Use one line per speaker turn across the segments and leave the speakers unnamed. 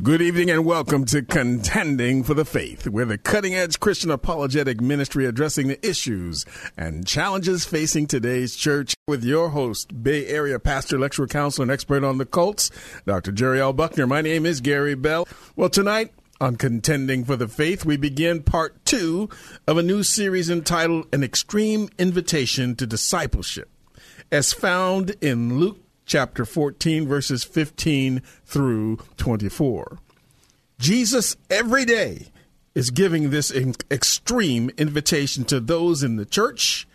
Good evening and welcome to Contending for the Faith, where the cutting edge Christian apologetic ministry addressing the issues and challenges facing today's church with your host, Bay Area pastor, lecturer, counselor, and expert on the cults, Dr. Jerry L. Buckner. My name is Gary Bell. Well, tonight on Contending for the Faith, we begin part two of a new series entitled An Extreme Invitation to Discipleship, as found in Luke chapter 14, verses 15 through 24. Jesus every day is giving this extreme invitation to those in the church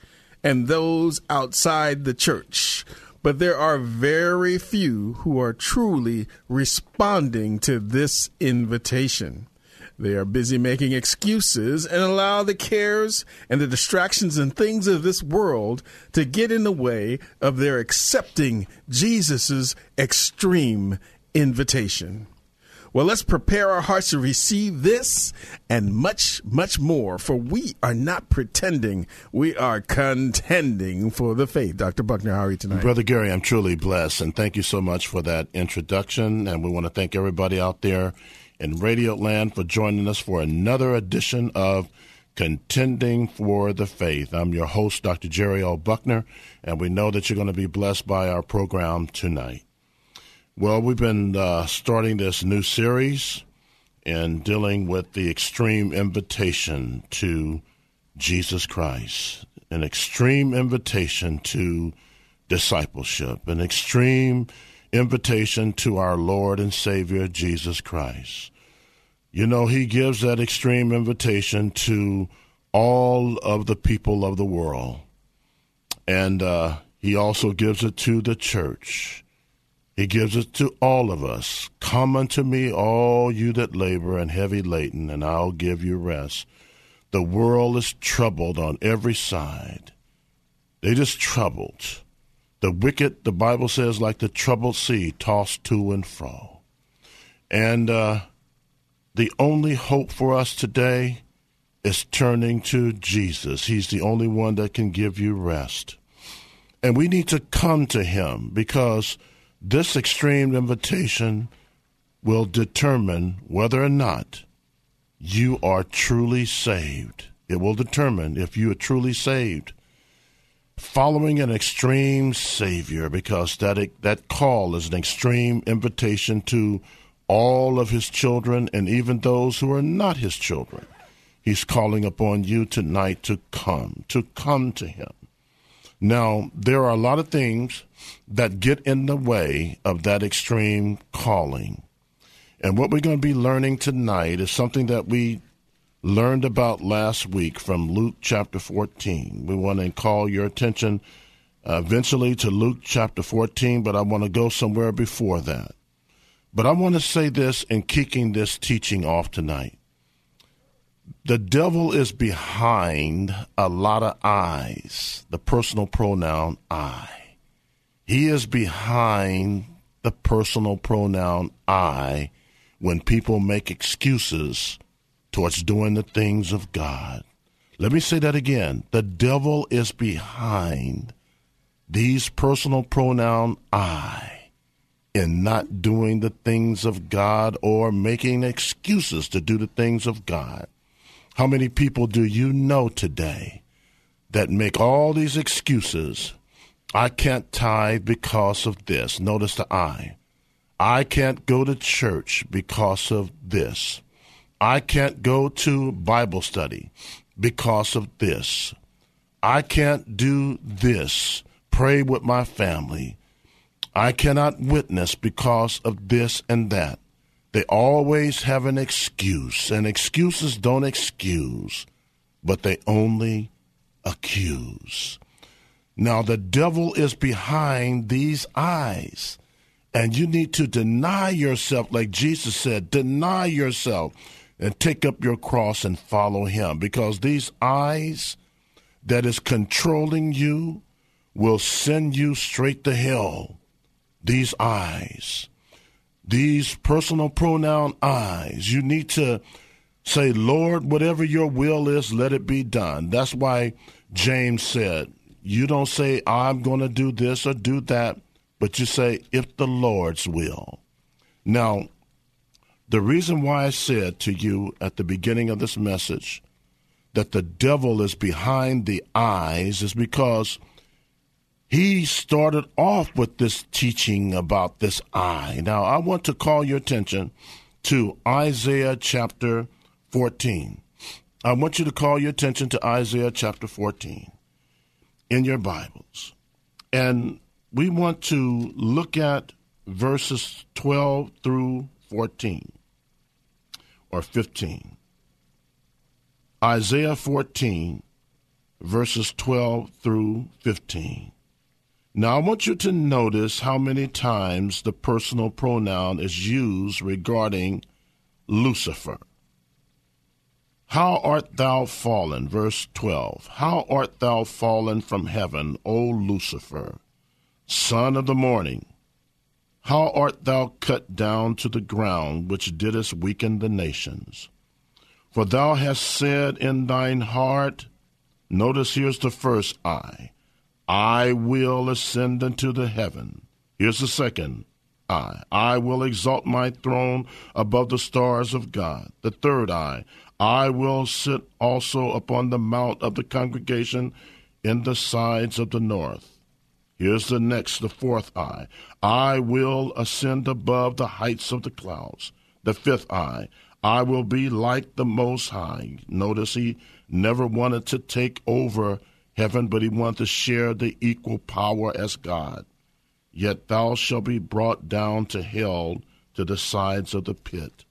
and those outside the church. But there are very few who are truly responding to this invitation. They are busy making excuses and allow the cares and the distractions and things of this world to get in the way of their accepting Jesus' extreme invitation. Well, let's prepare our hearts to receive this and much, much more, for we are not pretending. We are contending for the faith. Dr. Buckner, how are you tonight?
Brother Gary, I'm truly blessed, and thank you so much for that introduction. And we want to thank everybody out there in Radio Land for joining us for another edition of Contending for the Faith. I'm your host, Dr. Jerry L. Buckner, and we know that you're going to be blessed by our program tonight. Well, we've been uh, starting this new series and dealing with the extreme invitation to Jesus Christ, an extreme invitation to discipleship, an extreme invitation to our Lord and Savior Jesus Christ. You know, He gives that extreme invitation to all of the people of the world. And uh, He also gives it to the church. He gives it to all of us. Come unto me, all you that labor and heavy laden, and I'll give you rest. The world is troubled on every side. They just troubled. The wicked, the Bible says, like the troubled sea, tossed to and fro. And uh, the only hope for us today is turning to Jesus. He's the only one that can give you rest. And we need to come to Him because this extreme invitation will determine whether or not you are truly saved. It will determine if you are truly saved following an extreme Savior because that, that call is an extreme invitation to all of His children and even those who are not His children. He's calling upon you tonight to come, to come to Him. Now, there are a lot of things that get in the way of that extreme calling. And what we're going to be learning tonight is something that we learned about last week from Luke chapter 14. We want to call your attention uh, eventually to Luke chapter 14, but I want to go somewhere before that. But I want to say this in kicking this teaching off tonight. The devil is behind a lot of eyes, the personal pronoun I. He is behind the personal pronoun I when people make excuses towards doing the things of God. Let me say that again. The devil is behind these personal pronoun I in not doing the things of God or making excuses to do the things of God. How many people do you know today that make all these excuses? I can't tithe because of this. Notice the I. I can't go to church because of this. I can't go to Bible study because of this. I can't do this, pray with my family. I cannot witness because of this and that. They always have an excuse, and excuses don't excuse, but they only accuse. Now, the devil is behind these eyes, And you need to deny yourself, like Jesus said, deny yourself and take up your cross and follow him. Because these eyes that is controlling you will send you straight to hell. These eyes, these personal pronoun eyes, you need to say, Lord, whatever your will is, let it be done. That's why James said, you don't say, I'm going to do this or do that, but you say, if the Lord's will. Now, the reason why I said to you at the beginning of this message that the devil is behind the eyes is because he started off with this teaching about this eye. Now, I want to call your attention to Isaiah chapter 14. I want you to call your attention to Isaiah chapter 14 in your Bibles. And we want to look at verses 12 through 14 or 15. Isaiah 14, verses 12 through 15. Now, I want you to notice how many times the personal pronoun is used regarding Lucifer. How art thou fallen? Verse 12. How art thou fallen from heaven, O Lucifer, son of the morning? How art thou cut down to the ground, which didst weaken the nations? For thou hast said in thine heart, notice here's the first I, I will ascend into the heaven. Here's the second I, I will exalt my throne above the stars of God. The third I, I will sit also upon the mount of the congregation in the sides of the north. Here's the next, the fourth I. I will ascend above the heights of the clouds. The fifth I. I will be like the Most High. Notice he never wanted to take over heaven, but he wanted to share the equal power as God. Yet thou shalt be brought down to hell to the sides of the pit.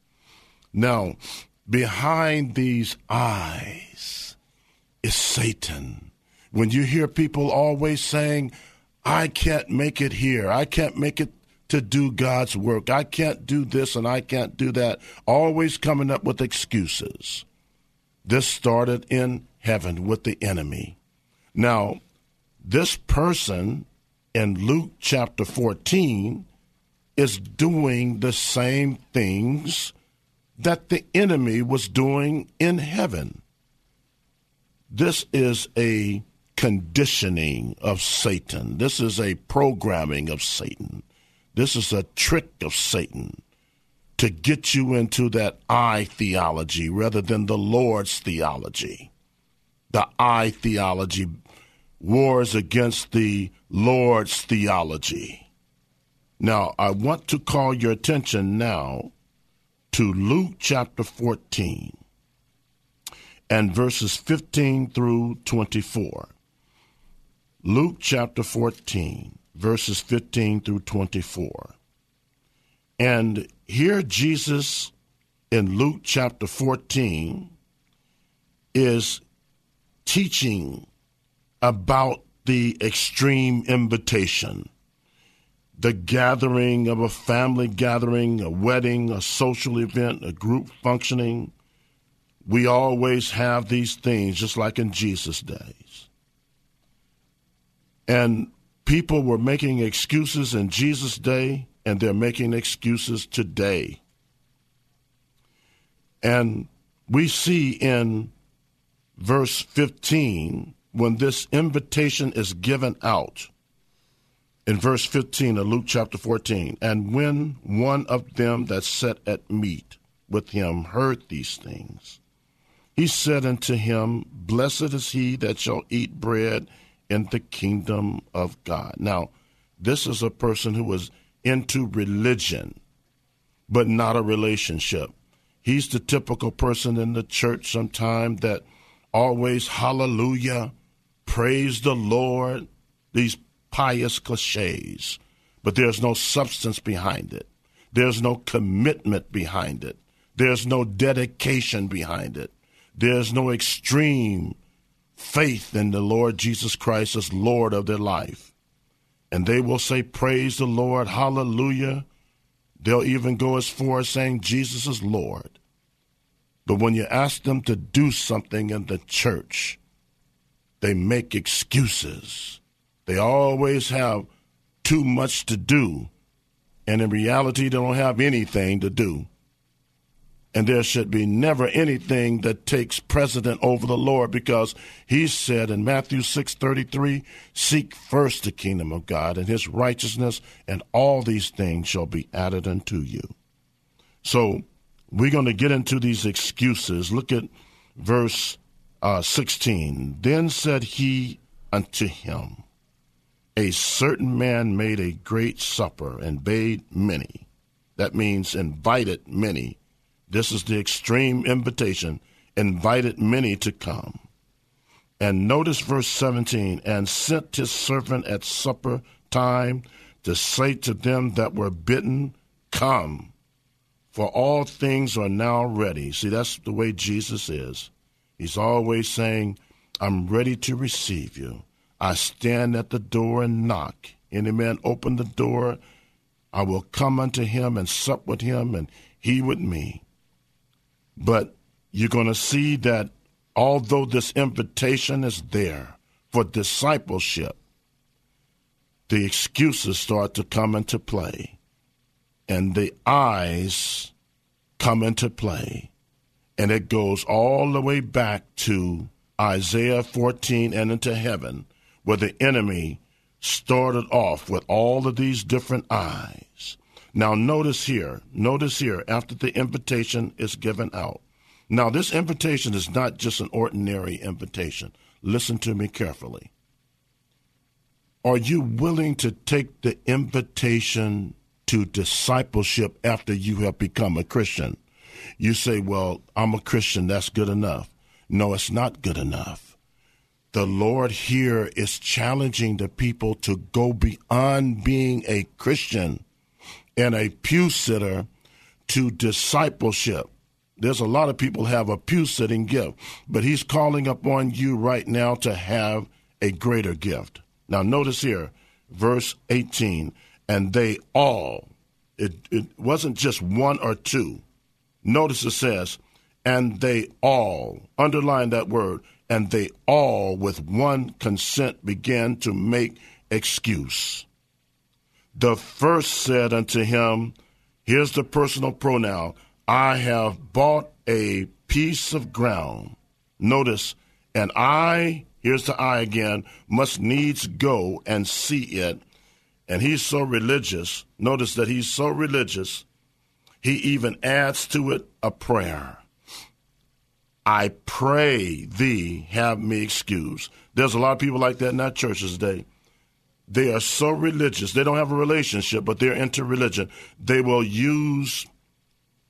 Now, behind these eyes is Satan. When you hear people always saying, I can't make it here, I can't make it to do God's work, I can't do this and I can't do that, always coming up with excuses. This started in heaven with the enemy. Now, this person in Luke chapter 14 is doing the same things that the enemy was doing in heaven. This is a conditioning of Satan. This is a programming of Satan. This is a trick of Satan to get you into that I theology rather than the Lord's theology. The I theology wars against the Lord's theology. Now, I want to call your attention now to Luke chapter 14 and verses 15 through 24. Luke chapter 14, verses 15 through 24. And here Jesus in Luke chapter 14 is teaching about the extreme invitation the gathering of a family gathering, a wedding, a social event, a group functioning. We always have these things, just like in Jesus' days. And people were making excuses in Jesus' day, and they're making excuses today. And we see in verse 15 when this invitation is given out in verse 15 of Luke chapter 14. And when one of them that sat at meat with him heard these things, he said unto him, Blessed is he that shall eat bread in the kingdom of God. Now, this is a person who was into religion, but not a relationship. He's the typical person in the church sometime that always hallelujah, praise the Lord, these pious cliches, but there's no substance behind it. There's no commitment behind it. There's no dedication behind it. There's no extreme faith in the Lord Jesus Christ as Lord of their life. and they will say, Praise the Lord, hallelujah. They'll even go as far as saying Jesus is Lord. But when you ask them to do something in the church, they make excuses. They always have too much to do, and in reality, they don't have anything to do and there should be never anything that takes precedent over the Lord because he said in Matthew 6:33 seek first the kingdom of God and his righteousness and all these things shall be added unto you. So we're going to get into these excuses. Look at verse uh, 16. Then said he unto him, A certain man made a great supper and bade many. That means invited many this is the extreme invitation, invited many to come. And notice verse 17 and sent his servant at supper time to say to them that were bidden, Come, for all things are now ready. See, that's the way Jesus is. He's always saying, I'm ready to receive you. I stand at the door and knock. Any man open the door, I will come unto him and sup with him, and he with me. But you're going to see that although this invitation is there for discipleship, the excuses start to come into play and the eyes come into play. And it goes all the way back to Isaiah 14 and into heaven, where the enemy started off with all of these different eyes. Now, notice here, notice here, after the invitation is given out. Now, this invitation is not just an ordinary invitation. Listen to me carefully. Are you willing to take the invitation to discipleship after you have become a Christian? You say, Well, I'm a Christian, that's good enough. No, it's not good enough. The Lord here is challenging the people to go beyond being a Christian and a pew sitter to discipleship. There's a lot of people have a pew sitting gift, but he's calling upon you right now to have a greater gift. Now notice here, verse 18, and they all, it, it wasn't just one or two. Notice it says, and they all, underline that word, and they all with one consent began to make excuse. The first said unto him, Here's the personal pronoun I have bought a piece of ground. Notice, and I, here's the I again, must needs go and see it. And he's so religious. Notice that he's so religious, he even adds to it a prayer. I pray thee have me excused. There's a lot of people like that in our churches today. They are so religious. They don't have a relationship, but they're into religion. They will use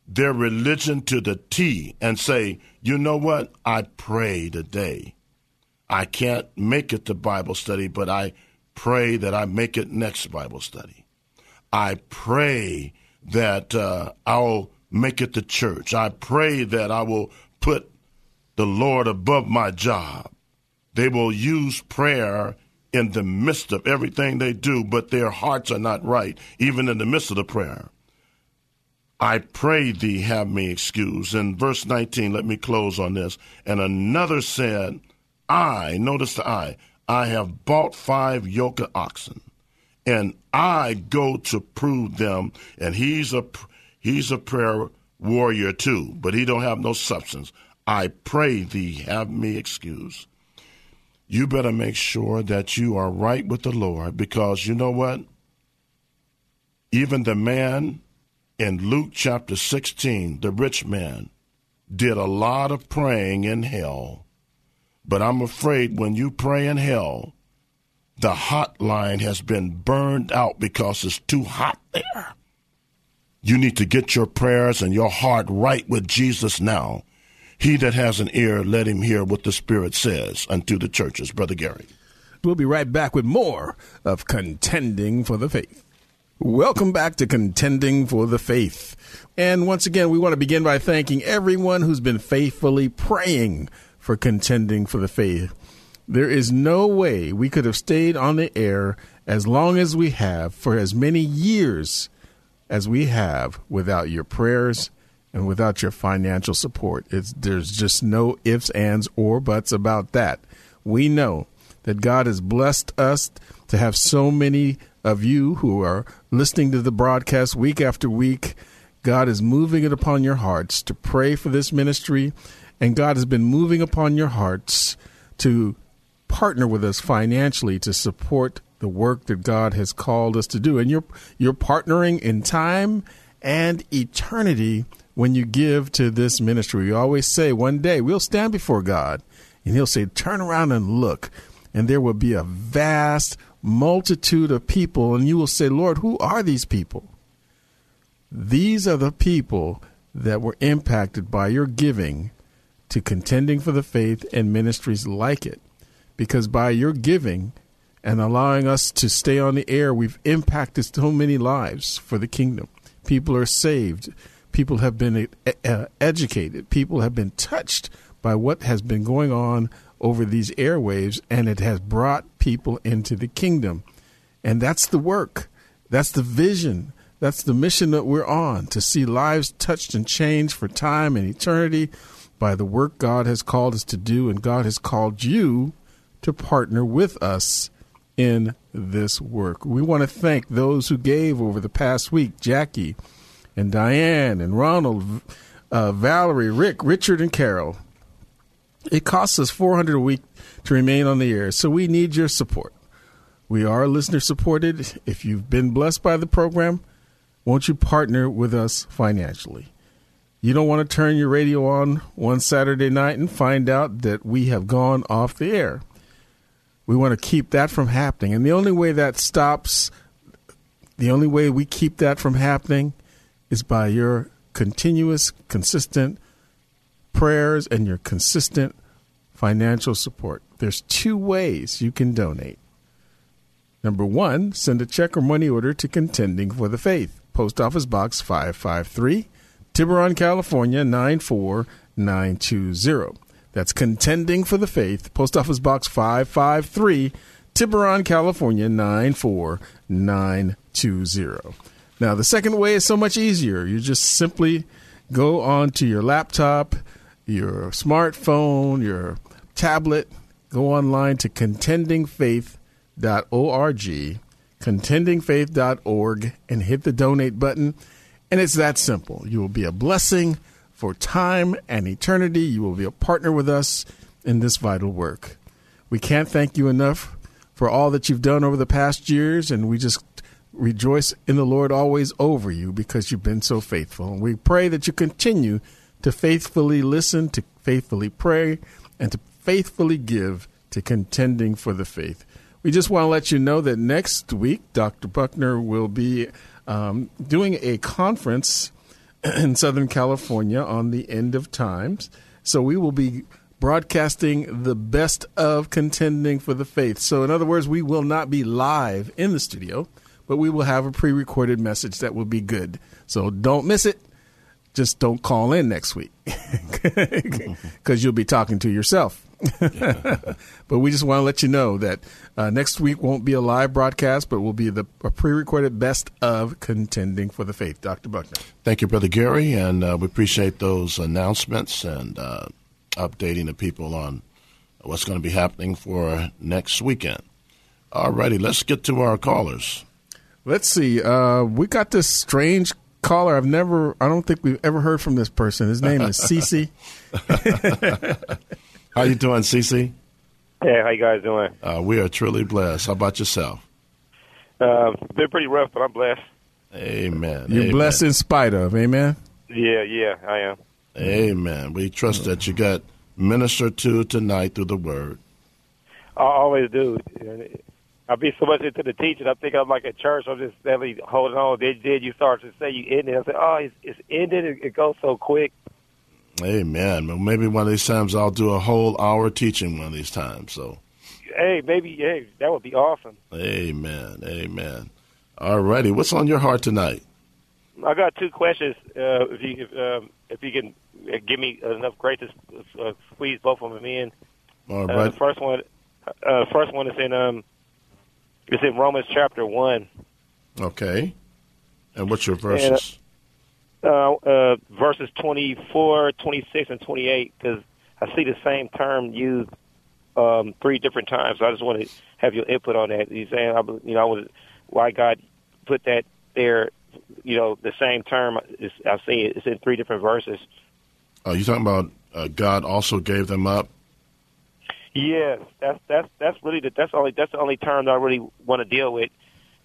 their religion to the T and say, you know what? I pray today. I can't make it to Bible study, but I pray that I make it next Bible study. I pray that uh, I'll make it to church. I pray that I will put the Lord above my job. They will use prayer in the midst of everything they do, but their hearts are not right, even in the midst of the prayer. I pray thee have me excused. In verse 19, let me close on this. And another said, I, notice the I, I have bought five yoke of oxen, and I go to prove them. And he's a he's a prayer warrior too, but he don't have no substance. I pray thee have me excused you better make sure that you are right with the Lord because you know what? Even the man in Luke chapter 16, the rich man, did a lot of praying in hell. But I'm afraid when you pray in hell, the hotline has been burned out because it's too hot there. You need to get your prayers and your heart right with Jesus now he that has an ear, let him hear what the Spirit says unto the churches. Brother Gary.
We'll be right back with more of Contending for the Faith. Welcome back to Contending for the Faith. And once again, we want to begin by thanking everyone who's been faithfully praying for Contending for the Faith. There is no way we could have stayed on the air as long as we have, for as many years as we have, without your prayers and without your financial support. There's just no ifs, ands, or buts about that. We know that God has blessed us to have so many of you who are listening to the broadcast week after week. God is moving it upon your hearts to pray for this ministry, and God has been moving upon your hearts to partner with us financially to support the work that God has called us to do. And you're you're partnering in time and eternity when you give to this ministry. We always say one day we'll stand before God and he'll say, Turn around and look. And there will be a vast multitude of people, and you will say, Lord, who are these people? These are the people that were impacted by your giving to contending for the faith and ministries like it. Because by your giving and allowing us to stay on the air, we've impacted so many lives for the kingdom. People are saved. People have been uh, educated. People have been touched by what has been going on over these airwaves, and it has brought people into the kingdom. And that's the work, that's the vision, that's the mission that we're on to see lives touched and changed for time and eternity by the work God has called us to do, and God has called you to partner with us in this work. We want to thank those who gave over the past week Jackie and Diane and Ronald, uh, Valerie, Rick, Richard, and Carol. It costs us 400 a week to remain on the air, so we need your support. We are listener supported. If you've been blessed by the program, won't you partner with us financially? You don't want to turn your radio on one Saturday night and find out that we have gone off the air. We want to keep that from happening. And the only way that stops, the only way we keep that from happening is by your continuous, consistent prayers and your consistent financial support. There's two ways you can donate. Number one, send a check or money order to Contending for the Faith, Post Office Box 553, Tiburon, California 94920. That's Contending for the Faith, Post Office Box 553, Tiburon, California 94920. Now, the second way is so much easier. You just simply go onto your laptop your smartphone, your tablet, go online to contendingfaith.org, contendingfaith.org, and hit the donate button. And it's that simple. You will be a blessing for time and eternity. You will be a partner with us in this vital work. We can't thank you enough for all that you've done over the past years, and we just rejoice in the Lord always over you because you've been so faithful. And we pray that you continue to faithfully listen, to faithfully pray, and to faithfully give to contending for the faith. We just want to let you know that next week, Dr. Buckner will be um, doing a conference in Southern California on the end of times. So we will be broadcasting the best of contending for the faith. So, in other words, we will not be live in the studio, but we will have a pre recorded message that will be good. So, don't miss it just don't call in next week because you'll be talking to yourself. but we just want to let you know that uh, next week won't be a live broadcast, but will be the a pre-recorded best of contending for the faith. Dr. Buckner.
Thank you, Brother Gary, and uh, we appreciate those announcements and uh, updating the people on what's going to be happening for next weekend. All righty, let's get to our callers.
Let's see. Uh, we got this strange caller. I've never, I don't think we've ever heard from this person. His name is Cece.
how you doing, Cece?
Hey, how you guys doing?
Uh, we are truly blessed. How about yourself?
Uh, been pretty rough, but I'm blessed.
Amen.
You're
Amen.
blessed in spite of. Amen.
Yeah, yeah, I am.
Amen. We trust that you got ministered to tonight through the word.
I always do. I'll be so much into the teaching. I think I'm like at church. I'm just steadily holding on. Then, then you start to say you ended. I say, oh, it's, it's ended. It, it goes so quick.
Amen. Well, maybe one of these times I'll do a whole hour teaching one of these times. So,
hey, maybe hey, that would be awesome.
Amen. Amen. All righty. What's on your heart tonight?
I got two questions. Uh, if you if, um, if you can give me enough grace to uh, squeeze both of them in.
All right.
uh, the first one, uh, first one is in um It's in Romans chapter one.
Okay. And what's your verses?
And, uh, uh, verses 24, 26, and 28, because I see the same term used um, three different times. So I just want to have your input on that. You saying, I, you know, I was, why God put that there? You know, the same term. Is, I see it. It's in three different verses.
Are you talking about uh, God also gave them up?
Yes, that's that's that's really the, that's only that's the only term that I really want to deal with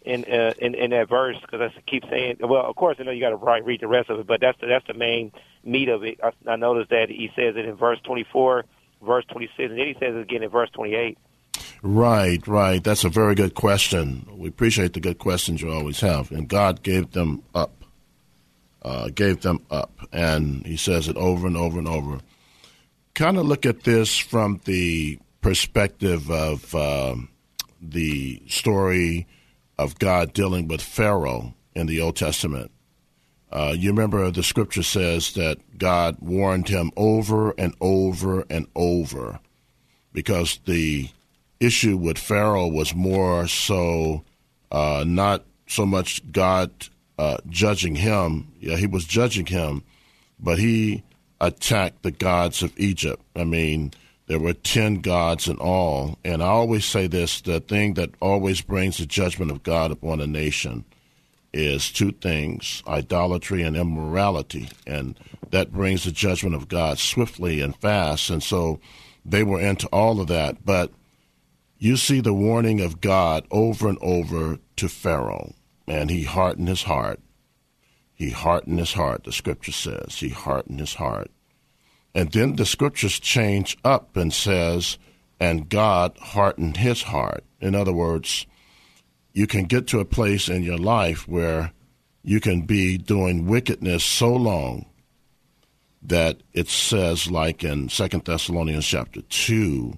in uh, in in that verse because I keep saying. Well, of course, I know you got to write read the rest of it, but that's the, that's the main meat of it. I, I noticed that he says it in verse twenty four, verse twenty six, and then he says it again in verse twenty eight.
Right, right. That's a very good question. We appreciate the good questions you always have. And God gave them up, uh, gave them up, and He says it over and over and over. Kind of look at this from the perspective of uh, the story of God dealing with Pharaoh in the Old Testament. Uh, you remember the scripture says that God warned him over and over and over because the issue with Pharaoh was more so uh, not so much God uh, judging him. Yeah, he was judging him, but he attacked the gods of Egypt. I mean, there were 10 gods in all. And I always say this the thing that always brings the judgment of God upon a nation is two things idolatry and immorality. And that brings the judgment of God swiftly and fast. And so they were into all of that. But you see the warning of God over and over to Pharaoh, and he hardened his heart. He hardened his heart, the scripture says. He hardened his heart. And then the scriptures change up and says, and God hardened his heart. In other words, you can get to a place in your life where you can be doing wickedness so long that it says, like in Second Thessalonians chapter 2,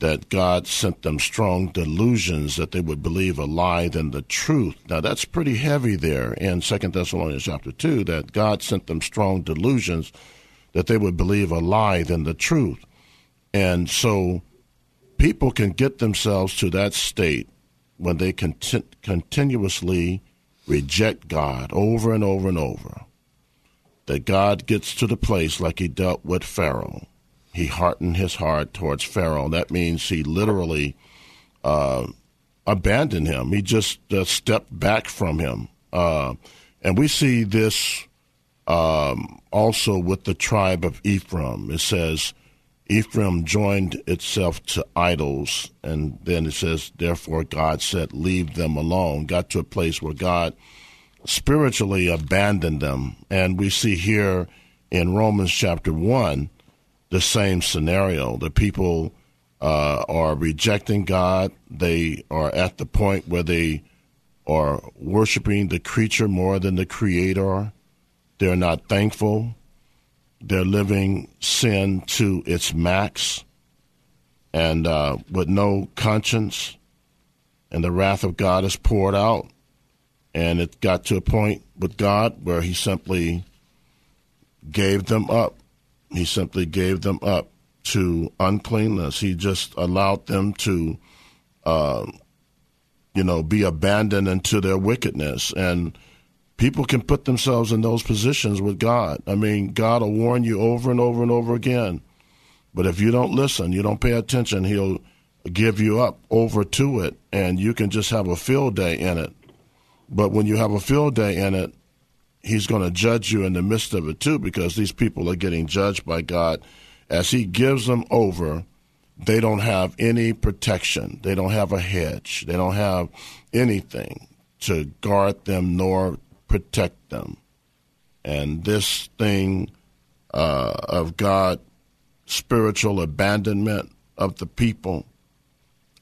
that God sent them strong delusions that they would believe a lie than the truth. Now that's pretty heavy there in Second Thessalonians chapter 2, that God sent them strong delusions that they would believe a lie than the truth. And so people can get themselves to that state when they conti- continuously reject God over and over and over. That God gets to the place like he dealt with Pharaoh. He hardened his heart towards Pharaoh. That means he literally uh, abandoned him. He just uh, stepped back from him. Uh, and we see this um, also with the tribe of Ephraim. It says, Ephraim joined itself to idols, and then it says, therefore God said, leave them alone. Got to a place where God spiritually abandoned them. And we see here in Romans chapter 1 the same scenario. The people uh, are rejecting God, they are at the point where they are worshiping the creature more than the creator. They're not thankful. They're living sin to its max and uh, with no conscience. And the wrath of God is poured out. And it got to a point with God where He simply gave them up. He simply gave them up to uncleanness. He just allowed them to, uh, you know, be abandoned into their wickedness. And people can put themselves in those positions with God. I mean, God will warn you over and over and over again. But if you don't listen, you don't pay attention, He'll give you up over to it, and you can just have a field day in it. But when you have a field day in it, He's going to judge you in the midst of it too, because these people are getting judged by God. As He gives them over, they don't have any protection. They don't have a hedge. They don't have anything to guard them nor protect them. And this thing uh, of God, spiritual abandonment of the people,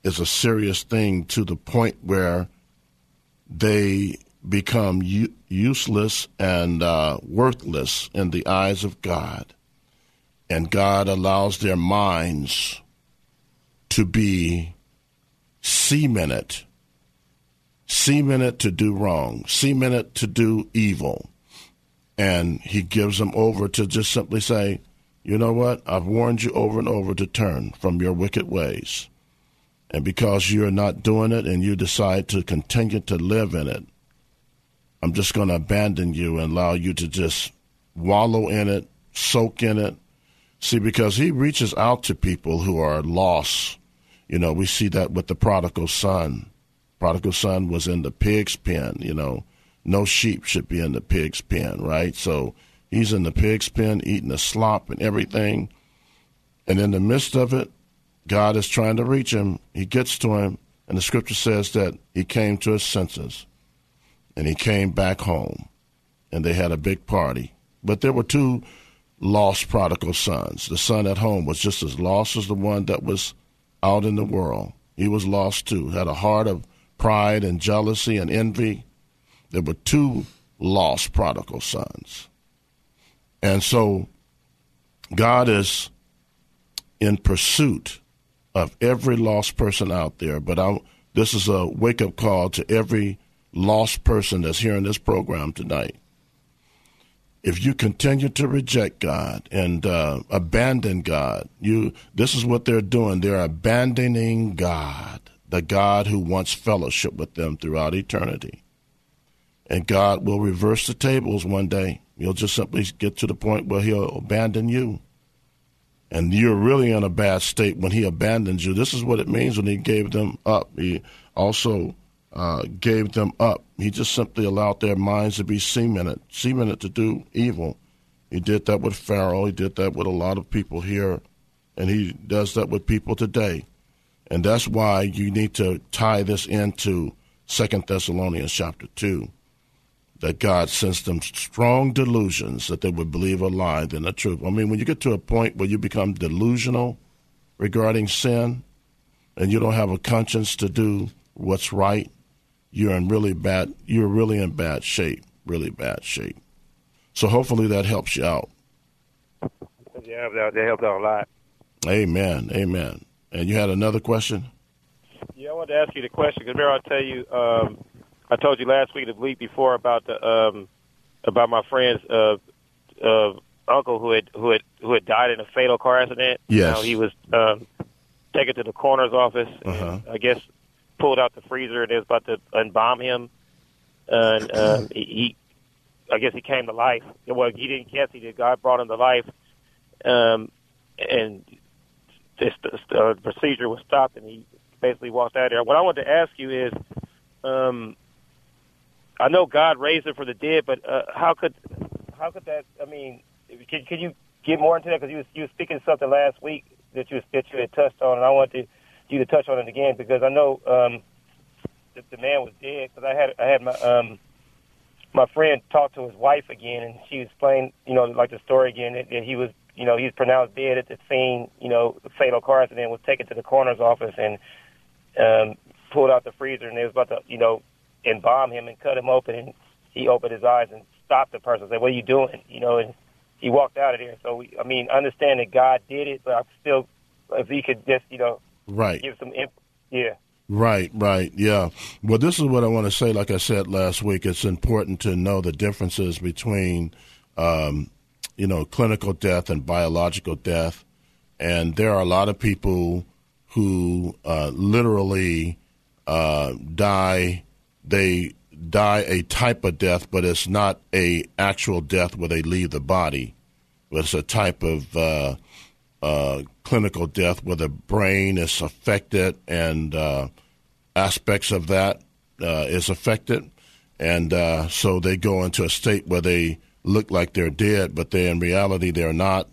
is a serious thing to the point where they become u- useless and uh, worthless in the eyes of God. And God allows their minds to be cemented cemented to do wrong, cemented to do evil. And he gives them over to just simply say, you know what? I've warned you over and over to turn from your wicked ways. And because you're not doing it and you decide to continue to live in it, I'm just going to abandon you and allow you to just wallow in it, soak in it. See, because he reaches out to people who are lost. You know, we see that with the prodigal son. Prodigal son was in the pig's pen, you know. No sheep should be in the pig's pen, right? So he's in the pig's pen eating the slop and everything. And in the midst of it, God is trying to reach him. He gets to him, and the scripture says that he came to his senses and he came back home and they had a big party. But there were two lost prodigal sons. The son at home was just as lost as the one that was out in the world. He was lost too, had a heart of pride and jealousy and envy. There were two lost prodigal sons. And so God is in pursuit of every lost person out there. But I, this is a wake up call to every lost person that's hearing this program tonight. If you continue to reject God and uh, abandon God, you this is what they're doing. They're abandoning God, the God who wants fellowship with them throughout eternity. And God will reverse the tables one day. You'll just simply get to the point where He'll abandon you and you're really in a bad state when he abandons you. This is what it means when he gave them up. He also uh, gave them up. He just simply allowed their minds to be cemented, cemented to do evil. He did that with Pharaoh. He did that with a lot of people here, and he does that with people today. And that's why you need to tie this into Second Thessalonians chapter two, that God sends them strong delusions that they would believe a lie than the truth. I mean, when you get to a point where you become delusional regarding sin, and you don't have a conscience to do what's right, you're in really bad you're really in bad shape, really bad shape. So hopefully that helps you out.
Yeah, that, that helped out a lot.
Amen. Amen. And you had another question?
Yeah, I wanted to ask you the question because remember I tell you, um, I told you last week, the week before about the um, about my friend's uh, uh, uncle who had who had who had died in a fatal car accident.
Yes,
How he was um, taken to the coroner's office.
Uh-huh.
And I guess pulled out the freezer and was about to embalm him. And um, he, he, I guess he came to life. Well, he didn't guess he did. God brought him to life. Um, and this uh, procedure was stopped, and he basically walked out of there. What I wanted to ask you is, um, I know God raised him for the dead, but uh, how could how could that? I mean, can, can you get more into that? Because you was you was speaking something last week that you that you had touched on, and I wanted you to touch on it again because I know um, that the man was dead. Because I had I had my um, my friend talk to his wife again, and she explained, you know, like the story again that, that he was, you know, he's pronounced dead at the scene. You know, the fatal car accident was taken to the coroner's office and um, pulled out the freezer, and they was about to, you know, embalm him and cut him open. And he opened his eyes and stopped the person, said, "What are you doing?" You know, and he walked out of there. So, we, I mean, understand that God did it, but I'm still, if he could just, you know,
right,
give some, yeah.
Right, right, yeah. Well, this is what I want to say. Like I said last week, it's important to know the differences between, um, you know, clinical death and biological death. And there are a lot of people who uh, literally uh, die. They die a type of death, but it's not a actual death where they leave the body. It's a type of uh, uh, clinical death where the brain is affected and uh, aspects of that uh, is affected, and uh, so they go into a state where they look like they're dead, but they in reality they're not.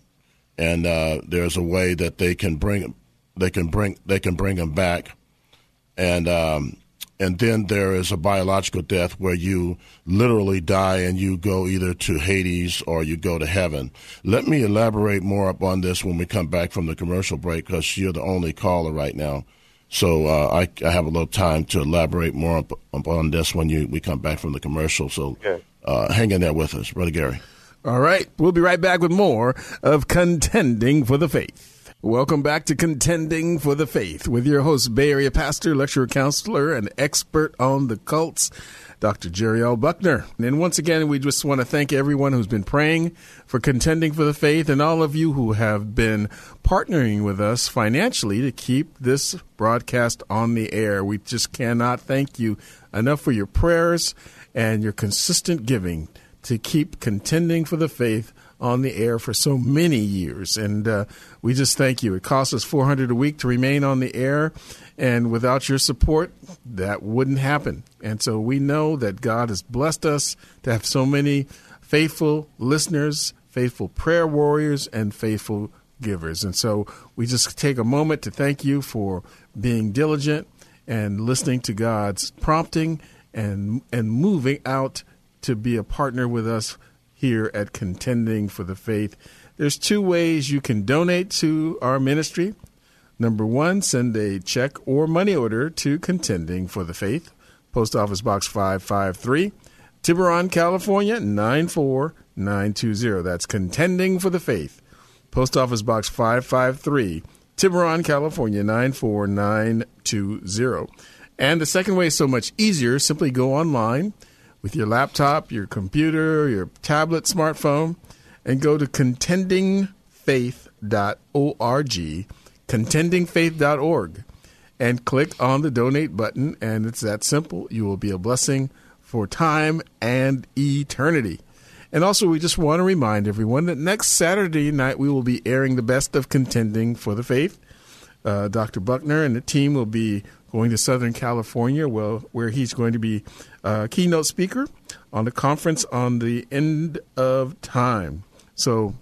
And uh, there's a way that they can bring they can bring they can bring them back, and um, and then there is a biological death where you literally die and you go either to Hades or you go to heaven. Let me elaborate more upon this when we come back from the commercial break because you're the only caller right now. So uh, I, I, have a little time to elaborate more up, upon this when you we come back from the commercial. So uh, hang in there with us, Brother Gary.
All right. We'll be right back with more of Contending for the Faith. Welcome back to Contending for the Faith with your host, Bay Area pastor, lecturer, counselor, and expert on the cults, Dr. Jerry L. Buckner. And once again, we just want to thank everyone who's been praying for contending for the faith and all of you who have been partnering with us financially to keep this broadcast on the air. We just cannot thank you enough for your prayers and your consistent giving to keep contending for the faith on the air for so many years. And uh, we just thank you. It costs us 400 a week to remain on the air. And without your support, that wouldn't happen. And so we know that God has blessed us to have so many faithful listeners, faithful prayer warriors, and faithful givers. And so we just take a moment to thank you for being diligent and listening to God's prompting and and moving out to be a partner with us here at Contending for the Faith. There's two ways you can donate to our ministry. Number one, send a check or money order to Contending for the Faith, Post Office Box 553, Tiburon, California 94920. That's Contending for the Faith, Post Office Box 553, Tiburon, California 94920. And the second way is so much easier. Simply go online with your laptop, your computer, your tablet, smartphone, and go to contendingfaith.org contendingfaith.org and click on the donate button. And it's that simple. You will be a blessing for time and eternity. And also, we just want to remind everyone that next Saturday night we will be airing the best of Contending for the Faith. Uh, Dr. Buckner and the team will be going to Southern California, well, where he's going to be a keynote speaker on the conference on the end of time. So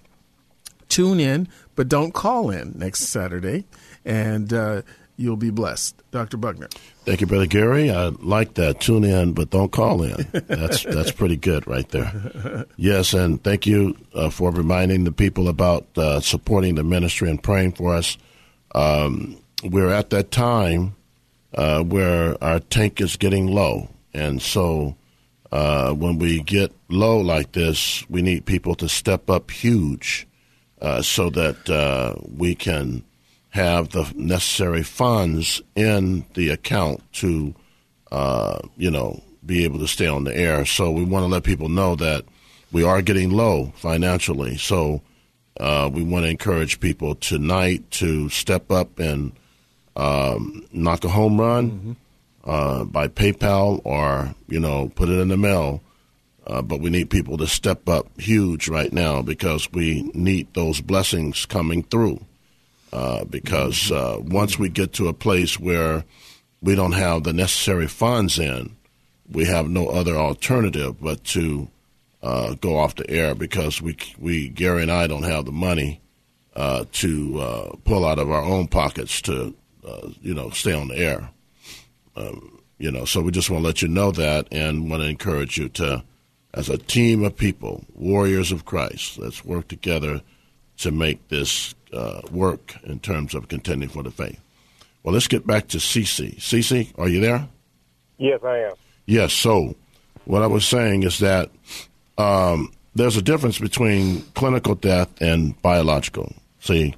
tune in, but don't call in next Saturday, and uh, you'll be blessed. Dr. Buckner.
Thank you, Brother Gary. I like that. Tune in, but don't call in. That's that's pretty good right there. Yes, and thank you uh, for reminding the people about uh, supporting the ministry and praying for us. Um, we're at that time uh, where our tank is getting low, and so uh, when we get low like this, we need people to step up huge uh, so that uh, we can have the necessary funds in the account to, uh, you know, be able to stay on the air. So we want to let people know that we are getting low financially. So uh, we want to encourage people tonight to step up and um, knock a home run mm-hmm. Uh, by PayPal or you know put it in the mail uh, but we need people to step up huge right now because we need those blessings coming through. Uh, because uh, once we get to a place where we don't have the necessary funds in, we have no other alternative but to uh, go off the air because we, we Gary and I don't have the money uh, to uh, pull out of our own pockets to you know stay on the air. Um, you know, so we just want to let you know that and want to encourage you to as a team of people, warriors of Christ. Let's work together to make this uh, work in terms of contending for the faith. Well, let's get back to Cece. Cece, are you there?
Yes, I am.
Yes. So, what I was saying is that um, there's a difference between clinical death and biological. See,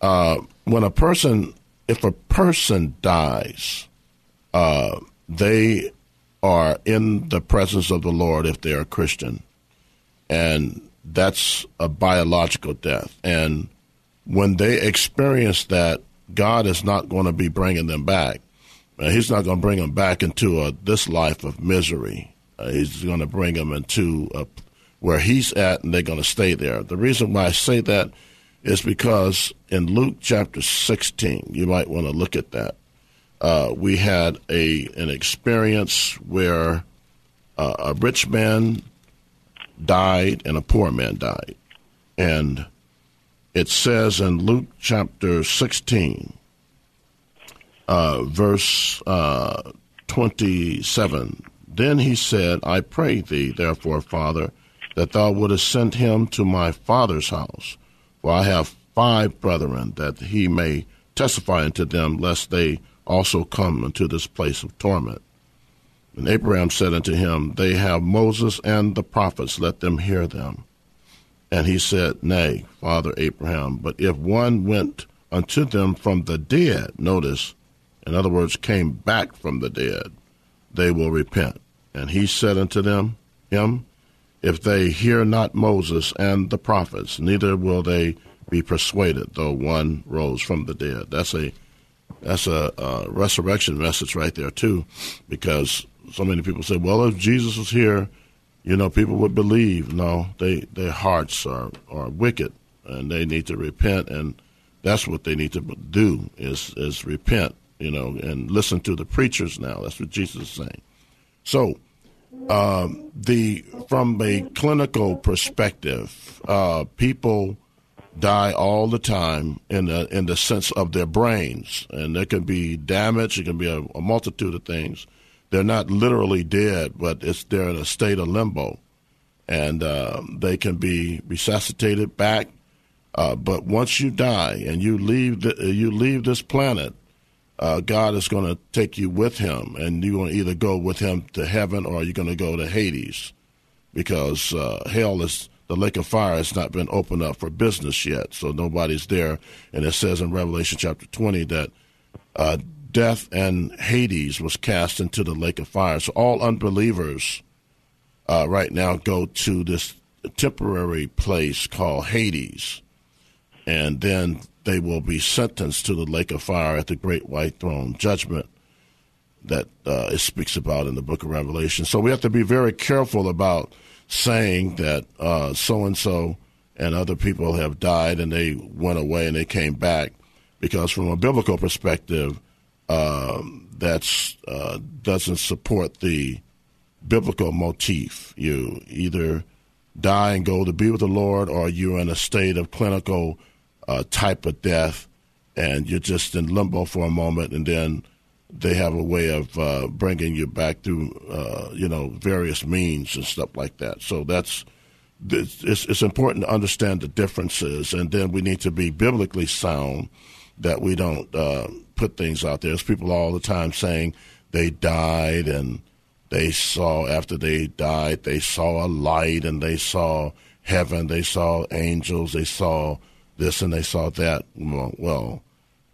uh, when a person, if a person dies, uh, they are in the presence of the Lord if they're a Christian. And that's a biological death. And when they experience that, God is not going to be bringing them back. He's not going to bring them back into a, this life of misery. Uh, he's going to bring them into a, where he's at, and they're going to stay there. The reason why I say that is because in Luke chapter 16, you might want to look at that uh, we had a an experience where uh, a rich man died and a poor man died, and it says in Luke chapter sixteen, uh, verse uh, twenty-seven. Then he said, "I pray thee, therefore, Father, that thou wouldest send him to my father's house, for I have five brethren, that he may testify unto them, lest they." also come into this place of torment. And Abraham said unto him, They have Moses and the prophets, let them hear them. And he said, Nay, Father Abraham, but if one went unto them from the dead, notice, in other words, came back from the dead, they will repent. And he said unto them, him, if they hear not Moses and the prophets, neither will they be persuaded, though one rose from the dead. That's a that's a, a resurrection message right there too, because so many people say, well, if Jesus was here, you know, people would believe. No, they their hearts are are wicked, and they need to repent, and that's what they need to do is is repent, you know, and listen to the preachers now. That's what Jesus is saying. So, um, the from a clinical perspective, uh, people die all the time in the in the sense of their brains, and there can be damage. It can be a, a multitude of things. They're not literally dead, but it's they're in a state of limbo, and uh, they can be resuscitated back. Uh, but once you die and you leave the, you leave this planet, uh, God is going to take you with Him, and you're going to either go with Him to heaven or you're going to go to Hades, because uh, hell is the lake of fire has not been opened up for business yet, so nobody's there. And it says in Revelation chapter 20 that uh, death and Hades was cast into the lake of fire. So all unbelievers uh, right now go to this temporary place called Hades, and then they will be sentenced to the lake of fire at the great white throne judgment that uh, it speaks about in the book of Revelation. So we have to be very careful about saying that so and so and other people have died and they went away and they came back, because from a biblical perspective, um, that uh, doesn't support the biblical motif. You either die and go to be with the Lord, or you're in a state of clinical uh, type of death, and you're just in limbo for a moment, and then they have a way of uh, bringing you back through, uh, you know, various means and stuff like that. So that's it's, it's important to understand the differences, and then we need to be biblically sound that we don't uh, put things out there. There's people all the time saying they died and they saw after they died they saw a light and they saw heaven, they saw angels, they saw this and they saw that. Well,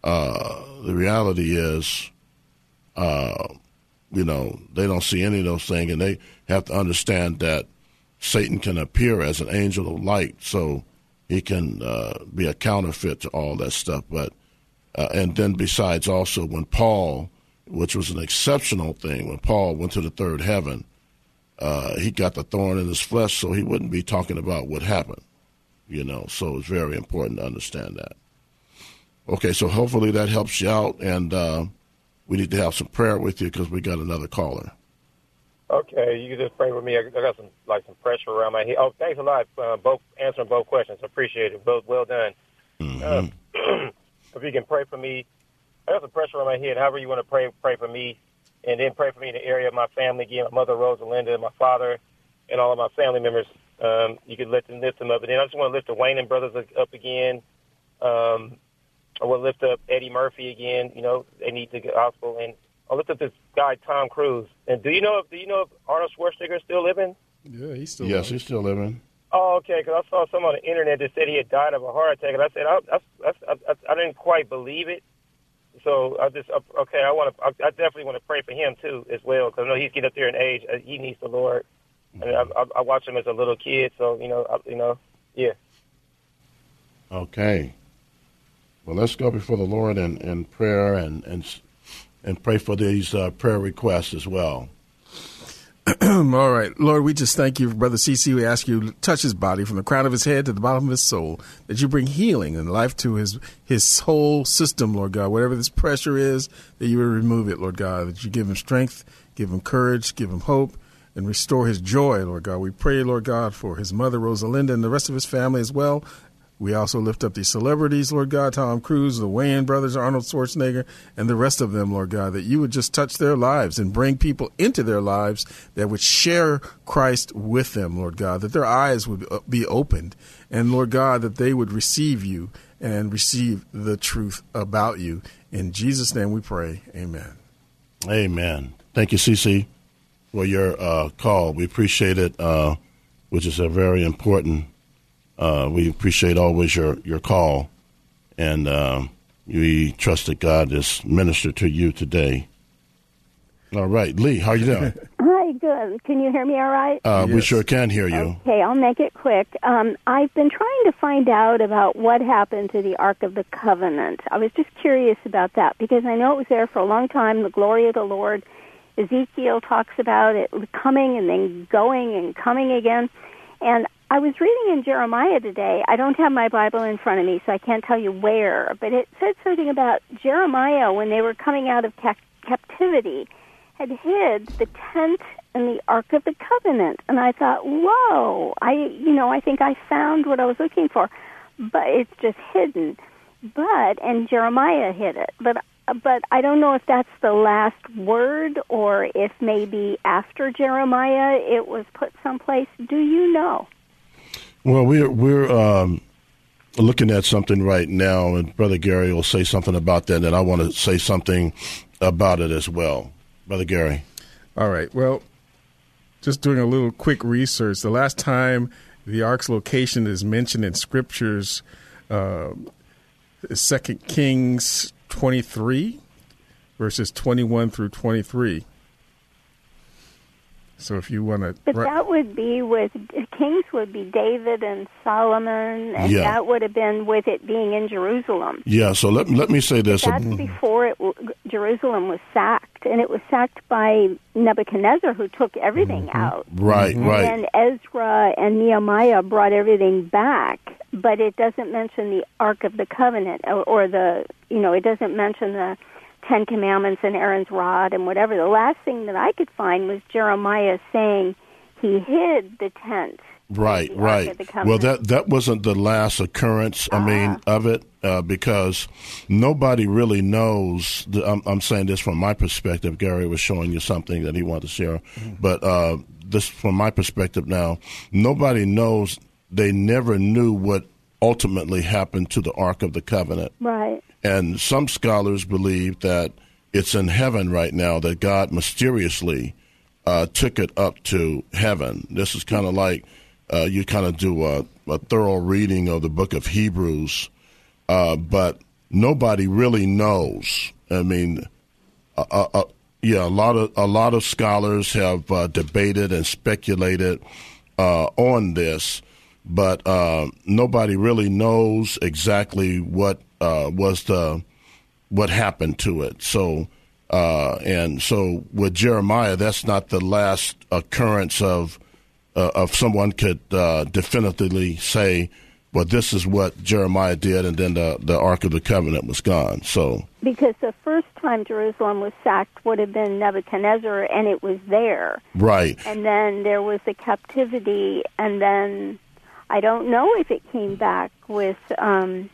uh, the reality is uh, you know, they don't see any of those things, and they have to understand that Satan can appear as an angel of light, so he can uh, be a counterfeit to all that stuff. But uh, and then besides, also when Paul, which was an exceptional thing, when Paul went to the third heaven, uh, he got the thorn in his flesh, so he wouldn't be talking about what happened. You know, so it's very important to understand that. Okay, so hopefully that helps you out, and uh, we need to have some prayer with you because we got another caller.
Okay, you can just pray with me. I got some like some pressure around my head. Oh, thanks a lot. Uh, both answering both questions. Appreciate it. Both well done. Mm-hmm. Uh, if you can pray for me, I got some pressure on my head. However you want to pray, pray for me, and then pray for me in the area of my family again. My mother Rosalinda, my father, and all of my family members. Um, you can lift them, lift them up. And then I just want to lift the Wayans brothers up again. Um, I will lift up Eddie Murphy again. You know, they need the gospel, and I'll lift up this guy Tom Cruise. And do you know if do you know if Arnold Schwarzenegger is still living?
Yeah, he's still.
Yes,
living.
he's still living.
Oh, okay. Because I saw some on the internet that said he had died of a heart attack, and I said I, I, I, I, I didn't quite believe it. So I just okay. I want to. I, I definitely want to pray for him too as well because I know he's getting up there in age. Uh, he needs the Lord. I mean, I, I, I watched him as a little kid, so you know, I, you know, yeah.
Okay. Well, let's go before the Lord in, in prayer and, and, and pray for these uh, prayer requests as well.
All right. Lord, we just thank you Brother CC. We ask you to touch his body from the crown of his head to the bottom of his soul, that you bring healing and life to his, his whole system, Lord God. Whatever this pressure is, that you would remove it, Lord God, that you give him strength, give him courage, give him hope, and restore his joy, Lord God. We pray, Lord God, for his mother, Rosalinda, and the rest of his family as well, we also lift up these celebrities, Lord God, Tom Cruise, the Wayans brothers, Arnold Schwarzenegger, and the rest of them, Lord God, that you would just touch their lives and bring people into their lives that would share Christ with them, Lord God, that their eyes would be opened, and Lord God, that they would receive you and receive the truth about you. In Jesus' name we pray. Amen.
Amen. Thank you, CC, for your uh, call. We appreciate it, uh, which is a very important uh, we appreciate always your, your call, and uh, we trust that God has ministered to you today. All right, Lee, how you doing?
Hi, good. Can you hear me all right?
Uh, We sure can hear you.
Okay, I'll make it quick. Um, I've been trying to find out about what happened to the Ark of the Covenant. I was just curious about that because I know it was there for a long time, the glory of the Lord. Ezekiel talks about it coming and then going and coming again. And I was reading in Jeremiah today. I don't have my Bible in front of me, so I can't tell you where, but it said something about Jeremiah when they were coming out of ca- captivity had hid the tent and the Ark of the Covenant. And I thought, whoa, I, you know, I think I found what I was looking for, but it's just hidden. But, and Jeremiah hid it, but, but I don't know if that's the last word or if maybe after Jeremiah it was put someplace. Do you know?
Well, we're we're um, looking at something right now, and Brother Gary will say something about that, and I want to say something about it as well, Brother Gary.
All right. Well, just doing a little quick research. The last time the ark's location is mentioned in scriptures, uh, Second Kings twenty three, verses twenty one through twenty three. So if you want to,
But that would be with kings would be David and Solomon, and
Yeah.
that would have been with it being in Jerusalem.
Yeah. So let let me say this.
That's mm-hmm. before it, Jerusalem was sacked, and it was sacked by Nebuchadnezzar, who took everything mm-hmm. out.
Right. Right.
And Ezra and Nehemiah brought everything back, but it doesn't mention the Ark of the Covenant or, or the, you know, it doesn't mention the Ten Commandments and Aaron's rod and whatever. The last thing that I could find was Jeremiah saying he hid the tent.
Right,
the
right.
of the Covenant.
Well, that that wasn't the last occurrence. I mean, of it uh, because nobody really knows. The, I'm, I'm saying this from my perspective. Gary was showing you something that he wanted to share, but uh, this from my perspective now, nobody knows. They never knew what ultimately happened to the Ark of the Covenant.
Right.
And some scholars believe that it's in heaven right now, that God mysteriously uh, took it up to heaven. This is kind of like uh, you kind of do a, a thorough reading of the book of Hebrews, uh, but nobody really knows. I mean, uh, uh, uh, yeah, a lot of a lot of scholars have uh, debated and speculated uh, on this, but uh, nobody really knows exactly what uh, was the what happened to it. So, uh, and so with Jeremiah, that's not the last occurrence of uh, of someone could uh, definitively say, "Well, this is what Jeremiah did," and then the the Ark of the Covenant was gone. So,
Because the first time Jerusalem was sacked would have been Nebuchadnezzar, and it was there.
right,
And then there was the captivity, and then I don't know if it came back with um,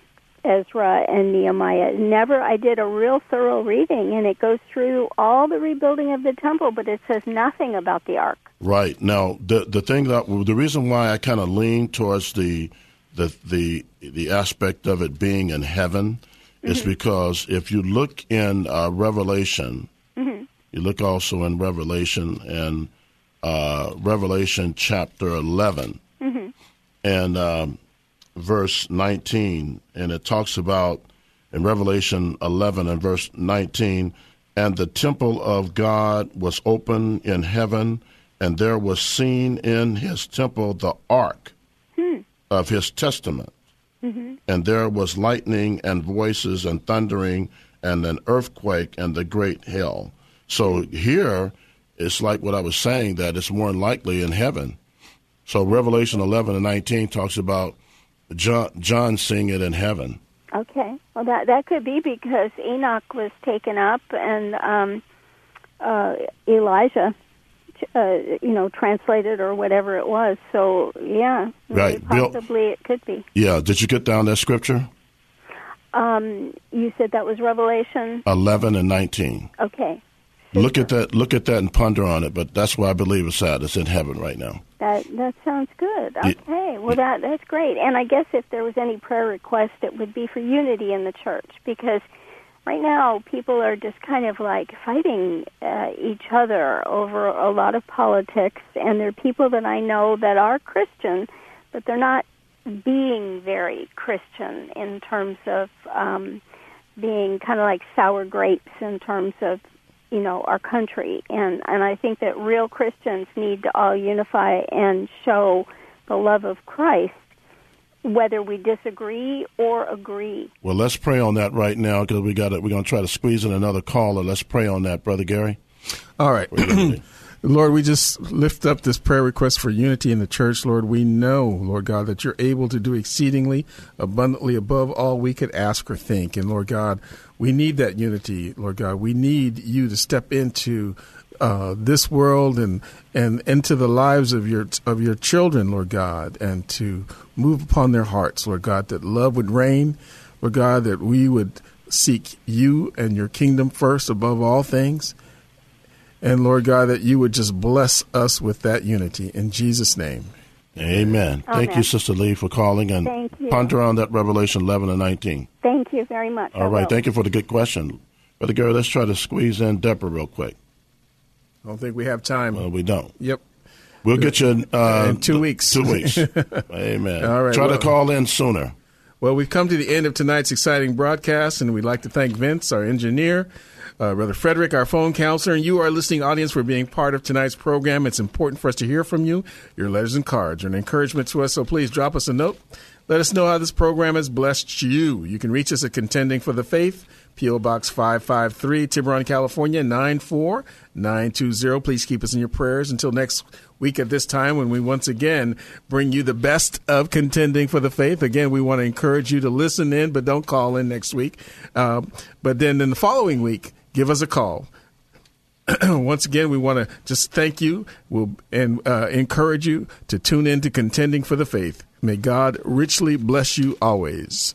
Ezra and Nehemiah. Never. I did a real thorough reading, and it goes through all the rebuilding of the temple, but it says nothing about the ark.
Right now, the the thing that the reason why I kind of lean towards the the the the aspect of it being in heaven is because if you look in uh, Revelation, you look also in Revelation and uh, Revelation chapter 11 and um, verse nineteen, and it talks about in Revelation eleven and verse nineteen, and the temple of God was open in heaven and there was seen in his temple the ark of his testament. And there was lightning and voices and thundering and an earthquake and the great hail. So here, it's like what I was saying that it's more likely in heaven. So Revelation 11 and 19 talks about John, John seeing it in heaven.
Okay. Well, that that could be because Enoch was taken up, and um, uh, Elijah, uh, you know, translated or whatever it was. So yeah,
Right. Bill-
Possibly it could be.
Yeah, did you get down that scripture?
Um, you said that was Revelation.
11 and 19.
Okay.
Look at that. Look at that and ponder on it. But that's why I believe it's at. It's in heaven right now.
That that sounds good. Okay, well that that's great. And I guess if there was any prayer request, it would be for unity in the church because right now people are just kind of like fighting uh, each other over a lot of politics, and there are people that I know that are Christian, but they're not being very Christian in terms of um, being kind of like sour grapes in terms of you know our country and and I think that real Christians need to all unify and show the love of Christ whether we disagree or agree.
Well, let's pray on that right now because we got it. We're going to try to squeeze in another caller. Let's pray on that, brother Gary.
All right. Lord, we just lift up this prayer request for unity in the church. Lord, we know, Lord God, that you're able to do exceedingly abundantly above all we could ask or think. And Lord God, we need that unity, Lord God. We need you to step into uh, this world and and into the lives of your of your children, Lord God, and to move upon their hearts, Lord God, that love would reign, Lord God, that we would seek you and your kingdom first above all things. And Lord God, that you would just bless us with that unity in Jesus' name.
Amen. Amen. Thank you, Sister Lee, for calling and ponder on that Revelation 11 and 19.
Thank you very much.
All right. Thank you for the good question. Brother Gary, let's try to squeeze in Deborah real quick.
I don't think we have time.
Well, we don't.
Yep.
We'll get you uh,
in two weeks.
Two weeks. Amen.
All right.
Try
well,
to call in sooner.
Well, we've come to the end of tonight's exciting broadcast, and we'd like to thank Vince, our engineer, uh, Brother Frederick, our phone counselor, and you, our listening audience, for being part of tonight's program. It's important for us to hear from you. Your letters and cards are an encouragement to us, so please drop us a note. Let us know how this program has blessed you. You can reach us at Contending for the Faith, P.O. Box 553, Tiburon, California, 94920. Please keep us in your prayers until next week at this time when we once again bring you the best of contending for the faith. Again, we want to encourage you to listen in, but don't call in next week. Uh, but then in the following week, give us a call. once again, we want to just thank you we'll, and uh, encourage you to tune in to Contending for the Faith. May God richly bless you always.